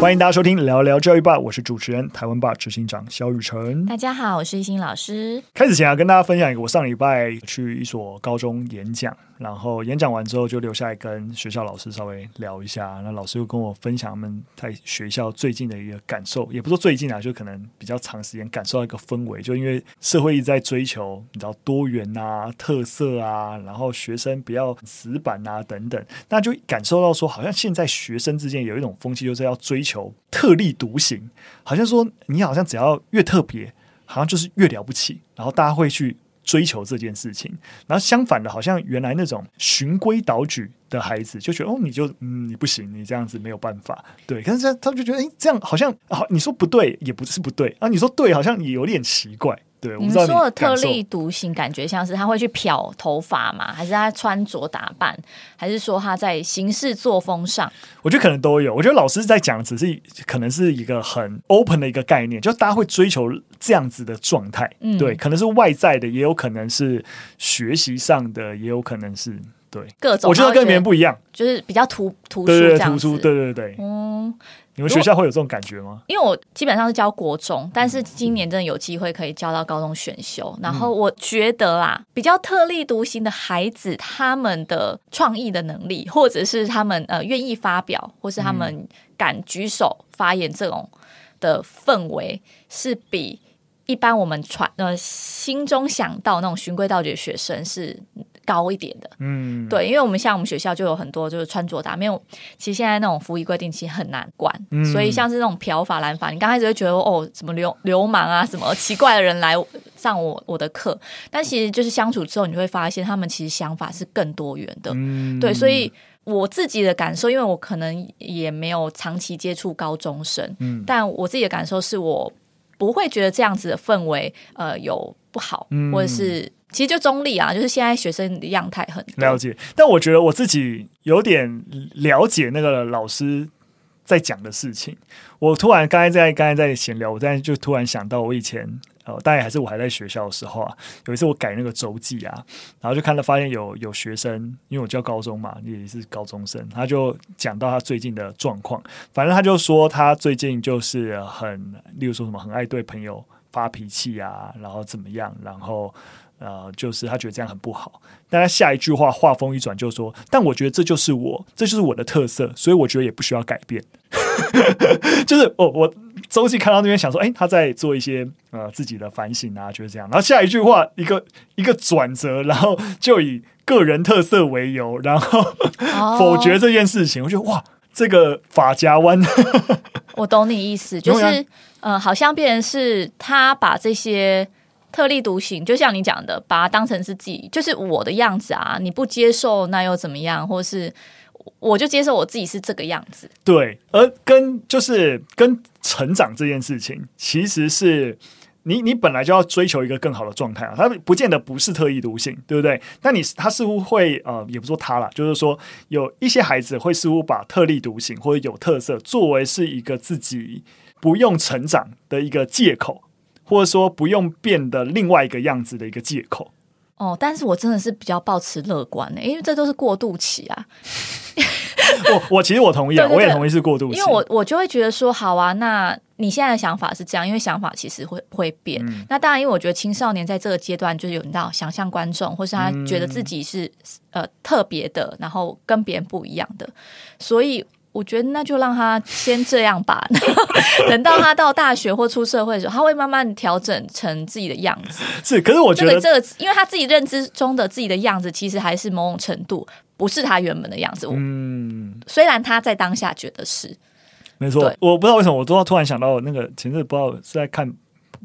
欢迎大家收听《聊聊教育吧》，我是主持人台湾吧执行长肖雨辰。大家好，我是一心老师。开始前要，跟大家分享一个，我上礼拜去一所高中演讲。然后演讲完之后，就留下来跟学校老师稍微聊一下。那老师又跟我分享他们在学校最近的一个感受，也不说最近啊，就可能比较长时间感受到一个氛围。就因为社会一直在追求，你知道多元啊、特色啊，然后学生不要死板啊等等，那就感受到说，好像现在学生之间有一种风气，就是要追求特立独行，好像说你好像只要越特别，好像就是越了不起，然后大家会去。追求这件事情，然后相反的，好像原来那种循规蹈矩的孩子就觉得哦，你就嗯，你不行，你这样子没有办法，对。可是他他就觉得，哎，这样好像好，你说不对也不是不对啊，你说对好像也有点奇怪。对，我们说的特立独行，感觉像是他会去漂头发嘛，还是他穿着打扮，还是说他在行事作风上？我觉得可能都有。我觉得老师在讲，只是可能是一个很 open 的一个概念，就大家会追求这样子的状态。嗯，对，可能是外在的，也有可能是学习上的，也有可能是对各种。我觉得跟别人不一样，就是比较突突出对对对，突出，对对对，嗯。你们学校会有这种感觉吗？因为我基本上是教国中，但是今年真的有机会可以教到高中选修。然后我觉得啦，比较特立独行的孩子，他们的创意的能力，或者是他们呃愿意发表，或是他们敢举手发言这种的氛围，是比一般我们传呃心中想到那种循规蹈矩的学生是。高一点的，嗯，对，因为我们像我们学校就有很多就是穿着打，没有，其实现在那种服仪规定其实很难管，嗯，所以像是那种漂法染法，你刚开始会觉得哦，什么流流氓啊，什么奇怪的人来上我我的课，但其实就是相处之后，你会发现他们其实想法是更多元的，嗯，对，所以我自己的感受，因为我可能也没有长期接触高中生，嗯，但我自己的感受是我不会觉得这样子的氛围呃有不好，嗯，或者是。其实就中立啊，就是现在学生的样态很了解，但我觉得我自己有点了解那个老师在讲的事情。我突然刚才在刚才在闲聊，我在就突然想到我以前呃，大概还是我还在学校的时候啊，有一次我改那个周记啊，然后就看到发现有有学生，因为我教高中嘛，也是高中生，他就讲到他最近的状况，反正他就说他最近就是很，例如说什么很爱对朋友发脾气啊，然后怎么样，然后。呃，就是他觉得这样很不好，但他下一句话话锋一转，就说：“但我觉得这就是我，这就是我的特色，所以我觉得也不需要改变。”就是哦，我周记看到那边想说，哎、欸，他在做一些呃自己的反省啊，就是这样。然后下一句话一个一个转折，然后就以个人特色为由，然后否决这件事情。我觉得哇，这个法家湾，我懂你意思，就是呃，好像变成是他把这些。特立独行，就像你讲的，把它当成是自己，就是我的样子啊！你不接受，那又怎么样？或是我就接受我自己是这个样子。对，而跟就是跟成长这件事情，其实是你你本来就要追求一个更好的状态啊。他不见得不是特立独行，对不对？但你他似乎会呃，也不说他啦，就是说有一些孩子会似乎把特立独行或者有特色作为是一个自己不用成长的一个借口。或者说不用变的另外一个样子的一个借口哦，但是我真的是比较保持乐观的，因为这都是过渡期啊。我我其实我同意啊，对对对，我也同意是过渡期，因为我我就会觉得说，好啊，那你现在的想法是这样，因为想法其实会会变。嗯、那当然，因为我觉得青少年在这个阶段就是有你知道想象观众，或是他觉得自己是、嗯、呃特别的，然后跟别人不一样的，所以。我觉得那就让他先这样吧，等到他到大学或出社会的时候，他会慢慢调整成自己的样子。是，可是我觉得这个，因为他自己认知中的自己的样子，其实还是某种程度不是他原本的样子。嗯，虽然他在当下觉得是，没错。我不知道为什么，我都突然想到那个前阵不知道是在看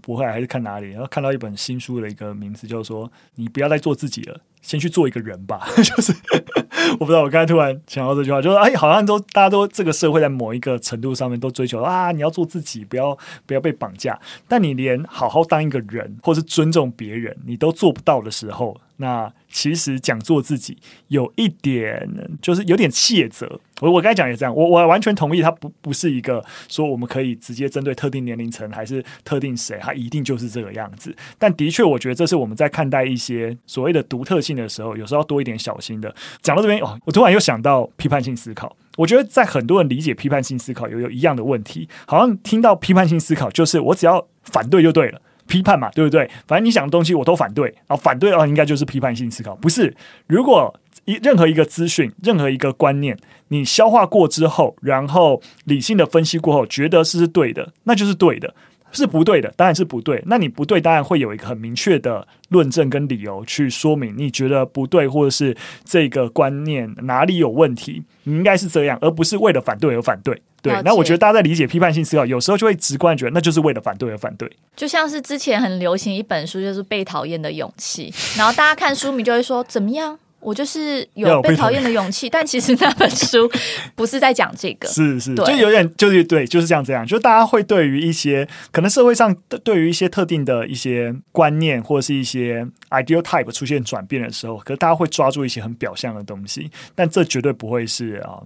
博客还是看哪里，然后看到一本新书的一个名字，就是说你不要再做自己了。先去做一个人吧，就是我不知道，我刚才突然想到这句话，就是哎，好像都大家都这个社会在某一个程度上面都追求啊，你要做自己，不要不要被绑架。但你连好好当一个人，或是尊重别人，你都做不到的时候，那其实讲做自己有一点，就是有点卸责。我我刚才讲也这样，我我完全同意，他不不是一个说我们可以直接针对特定年龄层还是特定谁，他一定就是这个样子。但的确，我觉得这是我们在看待一些所谓的独特性的时候，有时候要多一点小心的。讲到这边哦，我突然又想到批判性思考。我觉得在很多人理解批判性思考有有一样的问题，好像听到批判性思考就是我只要反对就对了，批判嘛，对不对？反正你想的东西我都反对，然后反对的话应该就是批判性思考，不是？如果一任何一个资讯，任何一个观念，你消化过之后，然后理性的分析过后，觉得是对的，那就是对的。是不对的，当然是不对。那你不对，当然会有一个很明确的论证跟理由去说明你觉得不对，或者是这个观念哪里有问题。你应该是这样，而不是为了反对而反对。对，那我觉得大家在理解批判性思考，有时候就会直观觉得那就是为了反对而反对。就像是之前很流行一本书，就是《被讨厌的勇气》，然后大家看书名就会说怎么样？我就是有被讨厌的勇气，但其实那本书不是在讲这个，是是，就有点就是对，就是这样这样，就大家会对于一些可能社会上对于一些特定的一些观念或者是一些 ideal type 出现转变的时候，可是大家会抓住一些很表象的东西，但这绝对不会是啊。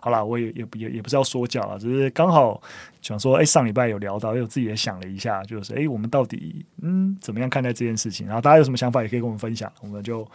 好啦，我也也也也不是要说教了，只是刚好想说，哎，上礼拜有聊到，我自己也想了一下，就是哎，我们到底嗯怎么样看待这件事情？然后大家有什么想法也可以跟我们分享，我们就。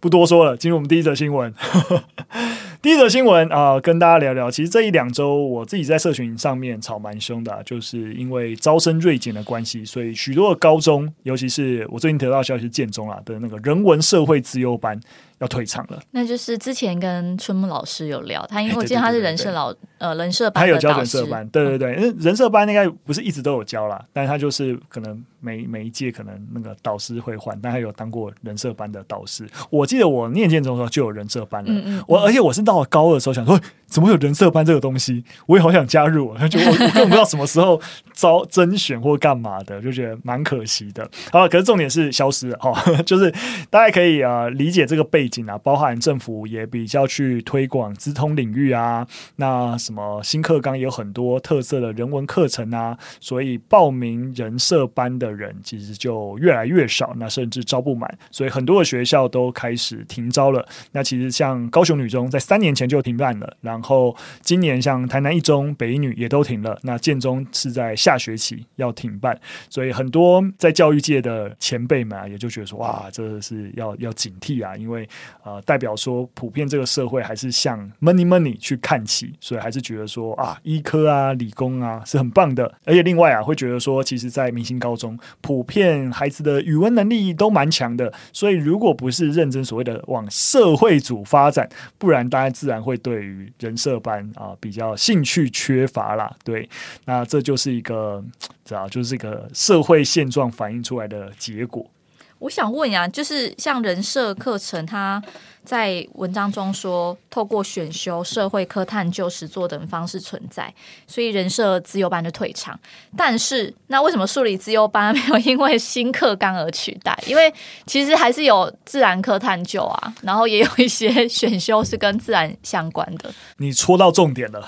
不多说了，进入我们第一则新闻。第一则新闻啊、跟大家聊聊。其实这一两周，我自己在社群上面吵蛮凶的、就是因为招生锐减的关系，所以许多的高中，尤其是我最近得到消息建中啊的那个人文社会资优班。要退场了，那就是之前跟春木老师有聊，他因为我记得他是人设老呃人设班，他有教人设班，对对对，因为人设班应该不是一直都有教啦，但是他就是可能每每一届可能那个导师会换，但他有当过人设班的导师。我记得我念建中的时候就有人设班了，嗯嗯嗯，我而且我是到了高二的时候想说，怎么会有人设班这个东西，我也好想加入，他 就我我根本不知道什么时候招甄选或干嘛的，就觉得蛮可惜的。好了，可是重点是消失了哈，就是大家可以啊理解这个背景啊，包含。政府也比较去推广资通领域啊，那什么新课纲也有很多特色的人文课程啊，所以报名人设班的人其实就越来越少，那甚至招不满，所以很多的学校都开始停招了。那其实像高雄女中在三年前就停办了，然然后今年像台南一中、北一女也都停了，那建中是在下学期要停办，所以很多在教育界的前辈们啊，也就觉得说哇，这是要要警惕啊，因为呃代表。说普遍这个社会还是向 money money 去看齐，所以还是觉得说啊，医科啊、理工啊是很棒的。而且另外啊，会觉得说，其实，在明星高中，普遍孩子的语文能力都蛮强的。所以，如果不是认真所谓的往社会组发展，不然大家自然会对于人设班啊比较兴趣缺乏啦。对，那这就是一个知道，就是一个社会现状反映出来的结果。我想问呀，就是像人设课程，它。在文章中说，透过选修、社会科探究、实作等方式存在，所以人设资优班就退场。但是，那为什么数理资优班没有因为新课纲而取代？因为其实还是有自然科探究啊，然后也有一些选修是跟自然相关的。你戳到重点了，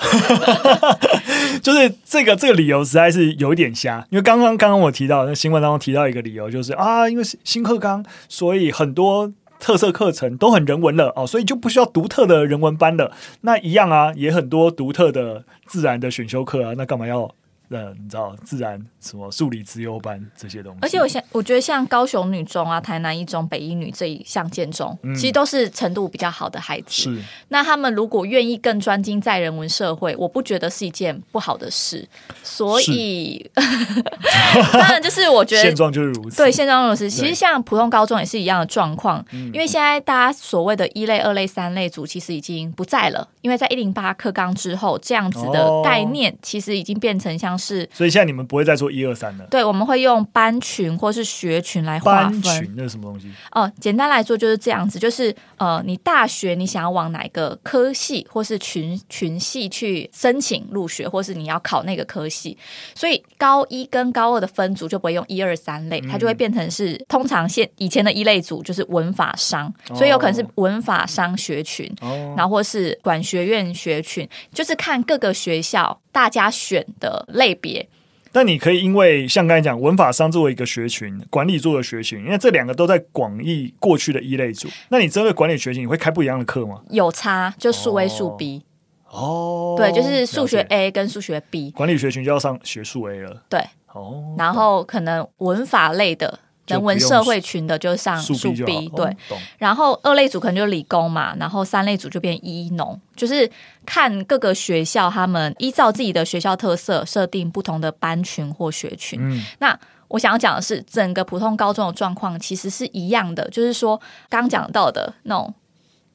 就是这个这个理由实在是有一点瞎。因为刚刚刚刚我提到那新闻当中提到一个理由，就是啊，因为新课纲，所以很多。特色课程都很人文了哦，所以就不需要独特的人文班了。那一样啊，也很多独特的自然的选修课啊，那干嘛要？呃，你知道自然什么数理资优班这些东西，而且我想，我觉得像高雄女中啊、台南一中、北一女这一项建中，嗯，其实都是程度比较好的孩子。是，那他们如果愿意更专精在人文社会，我不觉得是一件不好的事。所以，当然就是我觉得现状就是如此。对，现状如此。其实像普通高中也是一样的状况，因为现在大家所谓的一类、二类、三类组其实已经不在了，因为在一零八课纲之后，这样子的概念其实已经变成像。是，所以现在你们不会再做一二三了。对，我们会用班群或是学群来划分。班群那是什么东西？哦、呃，简单来说就是这样子，就是呃，你大学你想要往哪个科系或是群群系去申请入学，或是你要考那个科系，所以高一跟高二的分组就不会用一二三类，它就会变成是通常现以前的一类组就是文法商，所以有可能是文法商学群，哦、然后或是管学院学群，就是看各个学校。大家选的类别，但你可以因为像刚才讲文法商作为一个学群，管理做的学群，因为这两个都在广义过去的一类组，那你针对管理学群，你会开不一样的课吗？有差，就数 A 数 B 哦，对，就是数学 A 跟数学 B，管理学群就要上学数 A 了，对，哦，然后可能文法类的。人文社会群的就上数 B，对。哦、然后二类组可能就理工嘛，然后三类组就变医农，就是看各个学校他们依照自己的学校特色设定不同的班群或学群。嗯，那我想要讲的是，整个普通高中的状况其实是一样的，就是说刚讲到的那种。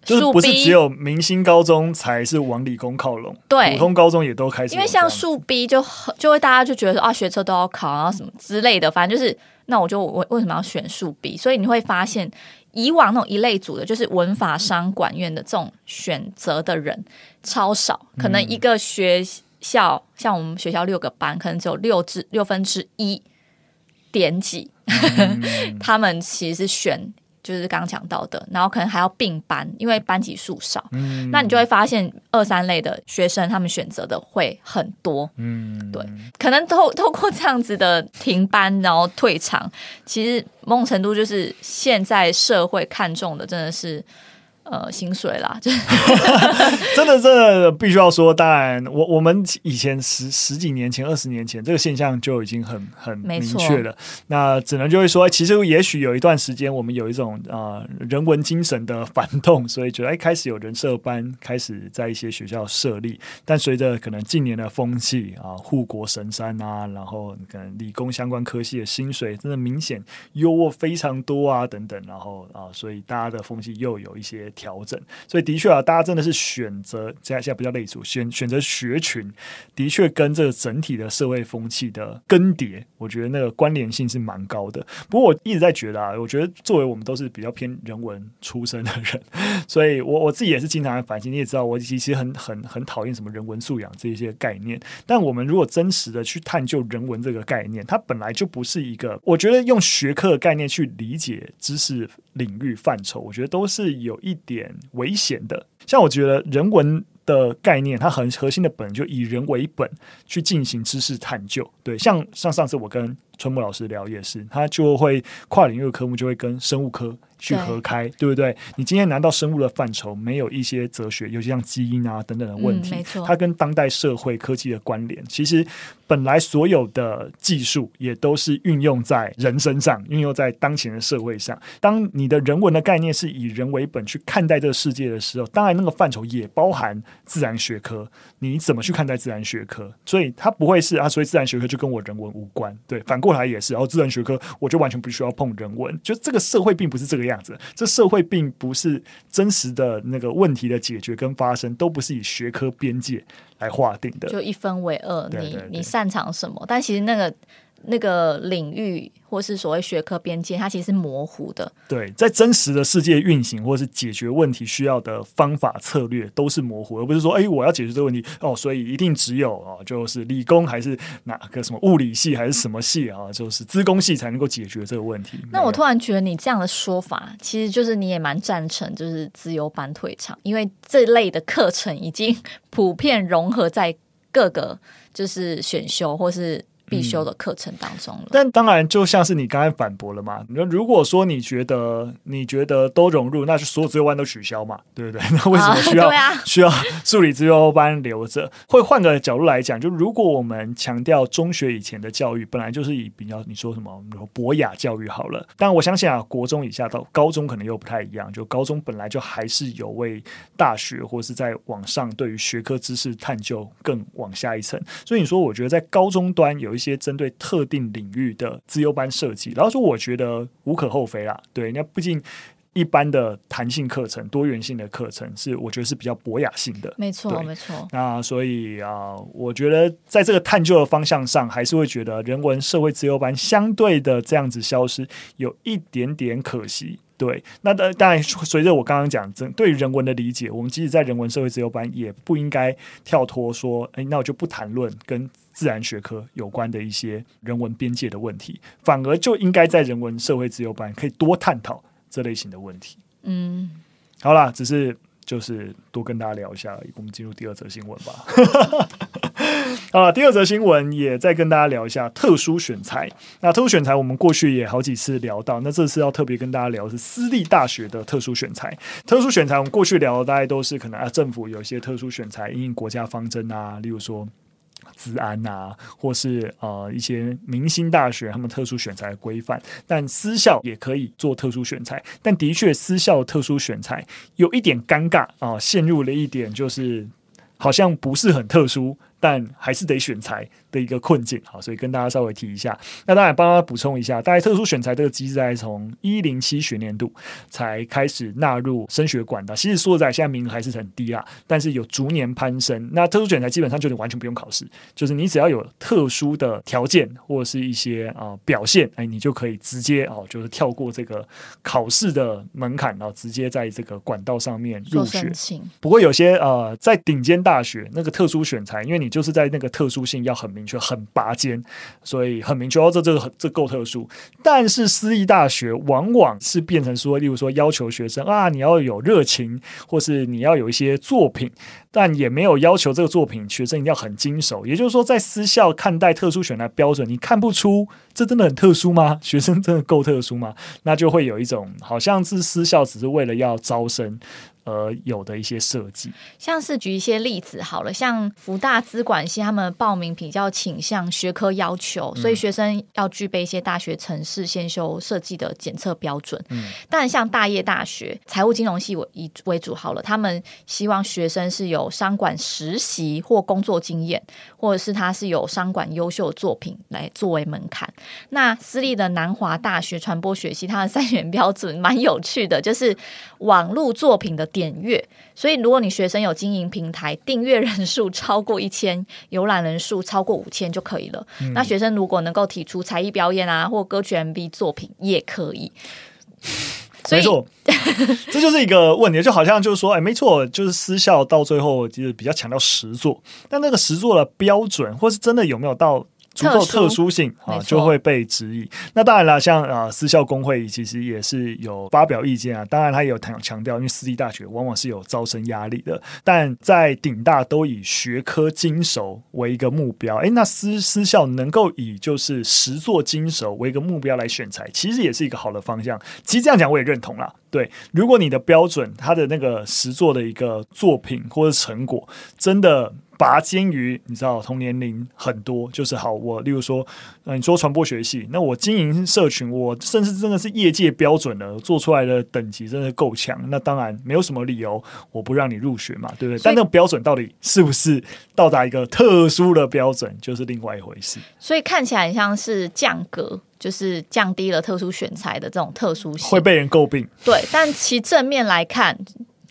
就是不是只有明星高中才是往理工靠拢，对，普通高中也都开始。因为像数 B 就就会大家就觉得说啊，学车都要考啊什么之类的，反正就是那我就为为什么要选数 B？所以你会发现，以往那种一类组的，就是文法商管院的这种选择的人超少，可能一个学校、嗯、像我们学校六个班，可能只有六至六分之一点几，嗯、他们其实是选。就是刚刚讲到的，然后可能还要并班，因为班级数少，嗯，那你就会发现二三类的学生他们选择的会很多，嗯，对，可能透透过这样子的停班然后退场，其实某种程度就是现在社会看重的真的是。呃，薪水啦，真的真的必须要说。当然，我我们以前十十几年前、二十年前，这个现象就已经很很明确了。那只能就会说，其实也许有一段时间，我们有一种啊、呃、人文精神的反动，所以觉得哎，开始有人社班开始在一些学校设立。但随着可能近年的风气啊，护国神山啊，然后可能理工相关科系的薪水真的明显优渥非常多啊，等等，然后啊，所以大家的风气又有一些。调整，所以的确啊，大家真的是选择现在现在不叫类组，选选择学群，的确跟这个整体的社会风气的更迭，我觉得那个关联性是蛮高的。不过我一直在觉得啊，我觉得作为我们都是比较偏人文出身的人，所以我我自己也是经常反省。你也知道，我其实很很很讨厌什么人文素养这一些概念。但我们如果真实的去探究人文这个概念，它本来就不是一个，我觉得用学科的概念去理解知识领域范畴，我觉得都是有一点危险的。像我觉得人文的概念，它很核心的本就以人为本去进行知识探究。对，像像上次我跟春木老师聊也是，他就会跨领域的科目就会跟生物科去合开，对，对不对？你今天拿到生物的范畴，没有一些哲学，尤其像基因啊等等的问题，嗯、它跟当代社会科技的关联，其实本来所有的技术也都是运用在人身上，运用在当前的社会上。当你的人文的概念是以人为本去看待这个世界的时候，当然那个范畴也包含自然学科。你怎么去看待自然学科？所以它不会是啊，所以自然学科就跟我人文无关。对，反过来也是，然后自然学科我就完全不需要碰人文。就这个社会并不是这个样子，这社会并不是真实的那个问题的解决跟发生，都不是以学科边界来划定的，就一分为二。你你擅长什么？但其实那个。那个领域或是所谓学科边界，它其实是模糊的。对，在真实的世界运行或是解决问题需要的方法策略都是模糊，而不是说，哎，我要解决这个问题哦，所以一定只有哦，就是理工还是哪个什么物理系还是什么系啊，就是资工系才能够解决这个问题。那我突然觉得你这样的说法，其实就是你也蛮赞成，就是自由班退场，因为这类的课程已经普遍融合在各个就是选修或是。必修的课程当中了，嗯，但当然就像是你刚才反驳了嘛。你说如果说你觉得你觉得都融入，那就所有资优班都取消嘛，对不对？那为什么需要、啊啊、需要数理资优班留着？会换个角度来讲，就如果我们强调中学以前的教育本来就是以比较你说什么博雅教育好了，但我相信啊，国中以下到高中可能又不太一样。就高中本来就还是有为大学或是在往上对于学科知识探究更往下一层，所以你说我觉得在高中端有。一些针对特定领域的资优班设计，然后说我觉得无可厚非啦。对，那毕竟一般的弹性课程、多元性的课程是我觉得是比较博雅性的，没错，没错。那所以啊，我觉得在这个探究的方向上，还是会觉得人文社会自由班相对的这样子消失，有一点点可惜。对，那当当然，随着我刚刚讲，对人文的理解，我们即使在人文社会自由班，也不应该跳脱说，哎，那我就不谈论跟自然学科有关的一些人文边界的问题，反而就应该在人文社会自由班可以多探讨这类型的问题。嗯，好啦，只是就是多跟大家聊一下而已，我们进入第二则新闻吧。啊，第二则新闻也再跟大家聊一下特殊选才。那特殊选才，我们过去也好几次聊到。那这次要特别跟大家聊是私立大学的特殊选才。特殊选才，我们过去聊的大概都是可能啊，政府有一些特殊选才，因应国家方针啊，例如说。资安啊，或是呃一些明星大学他们特殊选才的规范，但私校也可以做特殊选才，但的确私校特殊选才有一点尴尬啊、陷入了一点就是好像不是很特殊，但还是得选材。的一个困境，好，所以跟大家稍微提一下。那当然帮大家补充一下，大概特殊选材这个机制，在从一零七学年度才开始纳入升学管道。其实说实在，现在名额还是很低啊，但是有逐年攀升。那特殊选材基本上就是完全不用考试，就是你只要有特殊的条件或者是一些啊、呃、表现，哎，你就可以直接哦，就是跳过这个考试的门槛，然后直接在这个管道上面入学。不过有些呃，在顶尖大学那个特殊选材，因为你你就是在那个特殊性要很明。确很拔尖，所以很明确哦，这这个这够特殊。但是私立大学往往是变成说，例如说要求学生啊，你要有热情，或是你要有一些作品，但也没有要求这个作品学生一定要很经手。也就是说，在私校看待特殊选才标准，你看不出这真的很特殊吗？学生真的够特殊吗？那就会有一种好像是私校只是为了要招生。而有的一些设计，像是举一些例子好了，像福大资管系，他们报名比较倾向学科要求，所以学生要具备一些大学城市先修设计的检测标准。嗯，但像大业大学财务金融系为以为主好了，他们希望学生是有商管实习或工作经验，或者是他是有商管优秀的作品来作为门槛。那私立的南华大学传播学系，它的筛选标准蛮有趣的，就是网络作品的。点阅，所以如果你学生有经营平台，订阅人数超过一千，浏览人数超过五千就可以了。嗯、那学生如果能够提出才艺表演啊，或歌曲 MV 作品，也可以。没错，这就是一个问题，就好像就是说，哎，没错，就是私校到最后就是比较强调实作，但那个实作的标准，或是真的有没有到？足够特殊性啊，就会被质疑。那当然了，像啊，私校工会其实也是有发表意见啊。当然，他也有强强调，因为私立大学往往是有招生压力的。但在顶大都以学科精熟为一个目标。诶，那私私校能够以就是实作精熟为一个目标来选材，其实也是一个好的方向。其实这样讲我也认同啦。对，如果你的标准，他的那个实作的一个作品或者成果，真的。拔尖于你知道同年龄很多就是好，我例如说，呃，你说传播学系，那我经营社群，我甚至真的是业界标准的做出来的等级真的够强，那当然没有什么理由我不让你入学嘛，对不对？但那个标准到底是不是到达一个特殊的标准，就是另外一回事。所以看起来像是降格，就是降低了特殊选材的这种特殊性，会被人诟病。对，但其正面来看。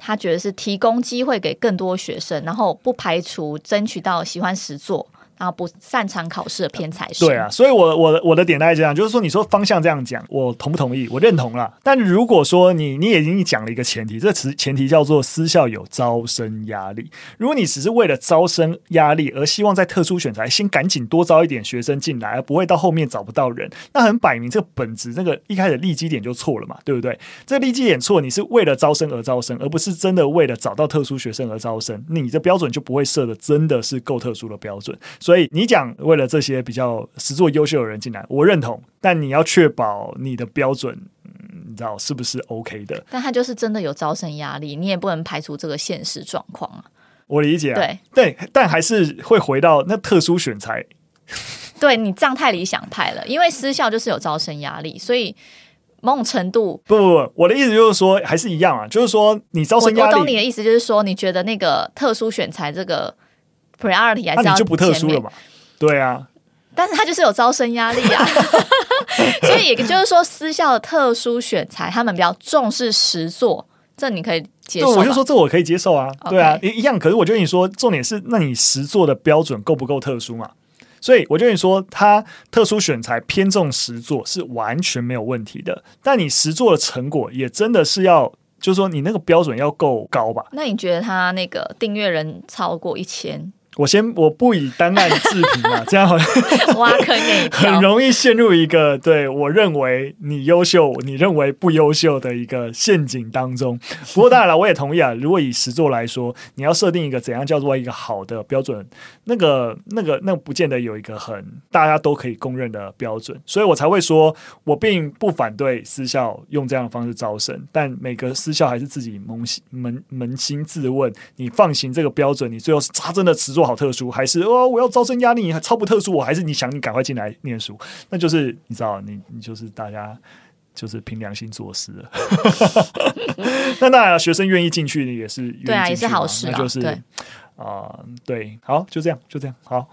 他觉得是提供机会给更多学生，然后不排除争取到喜欢实作。然后不擅长考试的偏才生，对啊，所以我我的我的点大概这样，就是说你说方向这样讲，我同不同意？我认同了。但如果说你你也已经讲了一个前提，这词前提叫做私校有招生压力。如果你只是为了招生压力而希望在特殊选才先赶紧多招一点学生进来，而不会到后面找不到人，那很摆明这个本质那个一开始立基点就错了嘛，对不对？这立基点错，你是为了招生而招生，而不是真的为了找到特殊学生而招生，你的标准就不会设的真的是够特殊的标准。所以你讲为了这些比较实作优秀的人进来，我认同，但你要确保你的标准，嗯，你知道是不是 OK 的？但他就是真的有招生压力，你也不能排除这个现实状况啊。我理解啊，对对，但还是会回到那特殊选材。对，你这样太理想派了，因为私校就是有招生压力，所以某种程度不不不，我的意思就是说还是一样啊，就是说你招生压力，我懂你的意思，就是说你觉得那个特殊选材这个。Priority 还是要，那你就不特殊了嘛？对啊，但是他就是有招生压力啊，所以也就是说，私校的特殊选材，他们比较重视实作，这你可以接受。我就说这我可以接受啊，对啊，一一样。可是我就跟你说重点是，那你实作的标准够不够特殊嘛？所以我就跟你说他特殊选材偏重实作是完全没有问题的，但你实作的成果也真的是要，就是说你那个标准要够高吧？那你觉得他那个订阅人超过一千？我先我不以单案置评啊，这样好像挖坑给你很容易陷入一个对我认为你优秀，你认为不优秀的一个陷阱当中。不过当然了，我也同意啊。如果以实作来说，你要设定一个怎样叫做一个好的标准，那个、那个、那个不见得有一个很大家都可以公认的标准。所以我才会说，我并不反对私校用这样的方式招生，但每个私校还是自己扪心扪扪心自问：你放行这个标准，你最后是扎真的实作。作好特殊，还是哦我要招生压力超不特殊，我还是你想你赶快进来念书，那就是你知道，你你就是大家就是凭良心做事了。那当然，学生愿意进去也是对啊，也是好事，就是对。啊、对，好，就这样，就这样，好，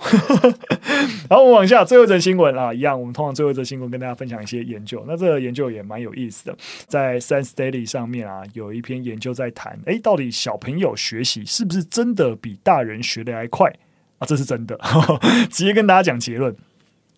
然后我们往下最后一则新闻啊，一样，我们通常最后一则新闻跟大家分享一些研究，那这个研究也蛮有意思的，在 Science Daily 上面啊，有一篇研究在谈，哎，到底小朋友学习是不是真的比大人学的还快啊？这是真的，直接跟大家讲结论。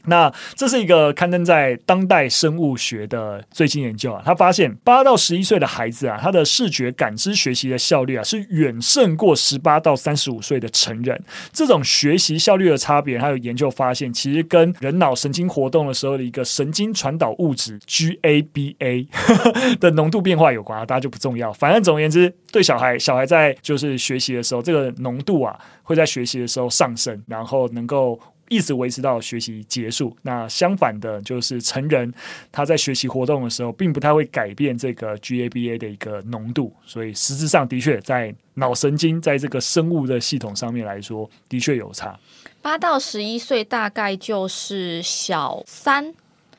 那这是一个刊登在《当代生物学》的最新研究啊，他发现八到十一岁的孩子啊，他的视觉感知学习的效率啊，是远胜过十八到三十五岁的成人。这种学习效率的差别，还有研究发现，其实跟人脑神经活动的时候的一个神经传导物质 GABA 的浓度变化有关啊，大家就不重要。反正总而言之，对小孩，小孩在就是学习的时候，这个浓度啊，会在学习的时候上升，然后能够。一直维持到学习结束。那相反的，就是成人他在学习活动的时候，并不太会改变这个 GABA 的一个浓度。所以实质上的确在脑神经在这个生物的系统上面来说，的确有差。八到十一岁大概就是小三。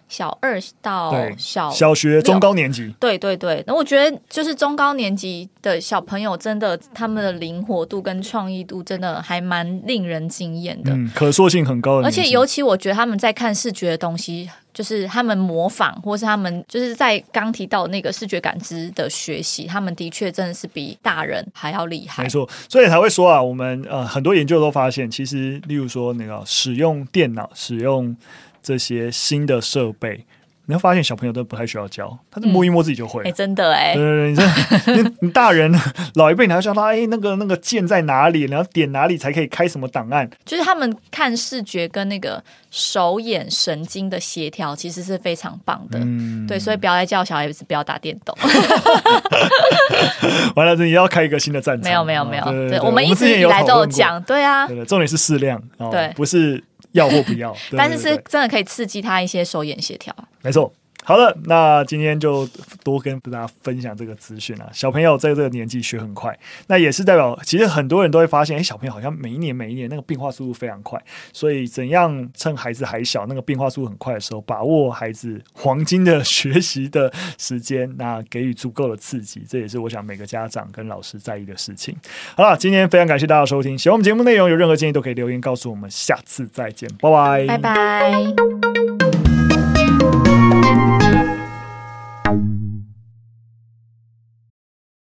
小二到小小学中高年级，对对对。那我觉得就是中高年级的小朋友，真的他们的灵活度跟创意度，真的还蛮令人惊艳的。嗯，可塑性很高的。而且尤其我觉得他们在看视觉的东西，就是他们模仿，或是他们就是在刚提到那个视觉感知的学习，他们的确真的是比大人还要厉害。没错，所以才会说啊，我们呃很多研究都发现，其实例如说那个使用电脑使用。这些新的设备，你会发现小朋友都不太需要教，他就摸一摸自己就会。哎、嗯欸，真的哎，对对对，你 大人老一辈，你还要教他，哎，那个那个键在哪里，然后点哪里才可以开什么档案？就是他们看视觉跟那个手眼神经的协调，其实是非常棒的。嗯，对，所以不要再叫小孩子不要打电动。完了，你要开一个新的战场？没有没有没有，对，我们一直以来都有讲，对啊，对，重点是适量，对，不是。要或不要，但是是真的可以刺激他一些手眼协调。没错。好了，那今天就多跟大家分享这个资讯啊。小朋友在这个年纪学很快，那也是代表，其实很多人都会发现，哎，小朋友好像每一年每一年那个变化速度非常快。所以，怎样趁孩子还小，那个变化速度很快的时候，把握孩子黄金的学习的时间，那给予足够的刺激，这也是我想每个家长跟老师在意的事情。好了，今天非常感谢大家收听，喜欢我们节目内容，有任何建议都可以留言告诉我们。下次再见，拜拜，拜拜。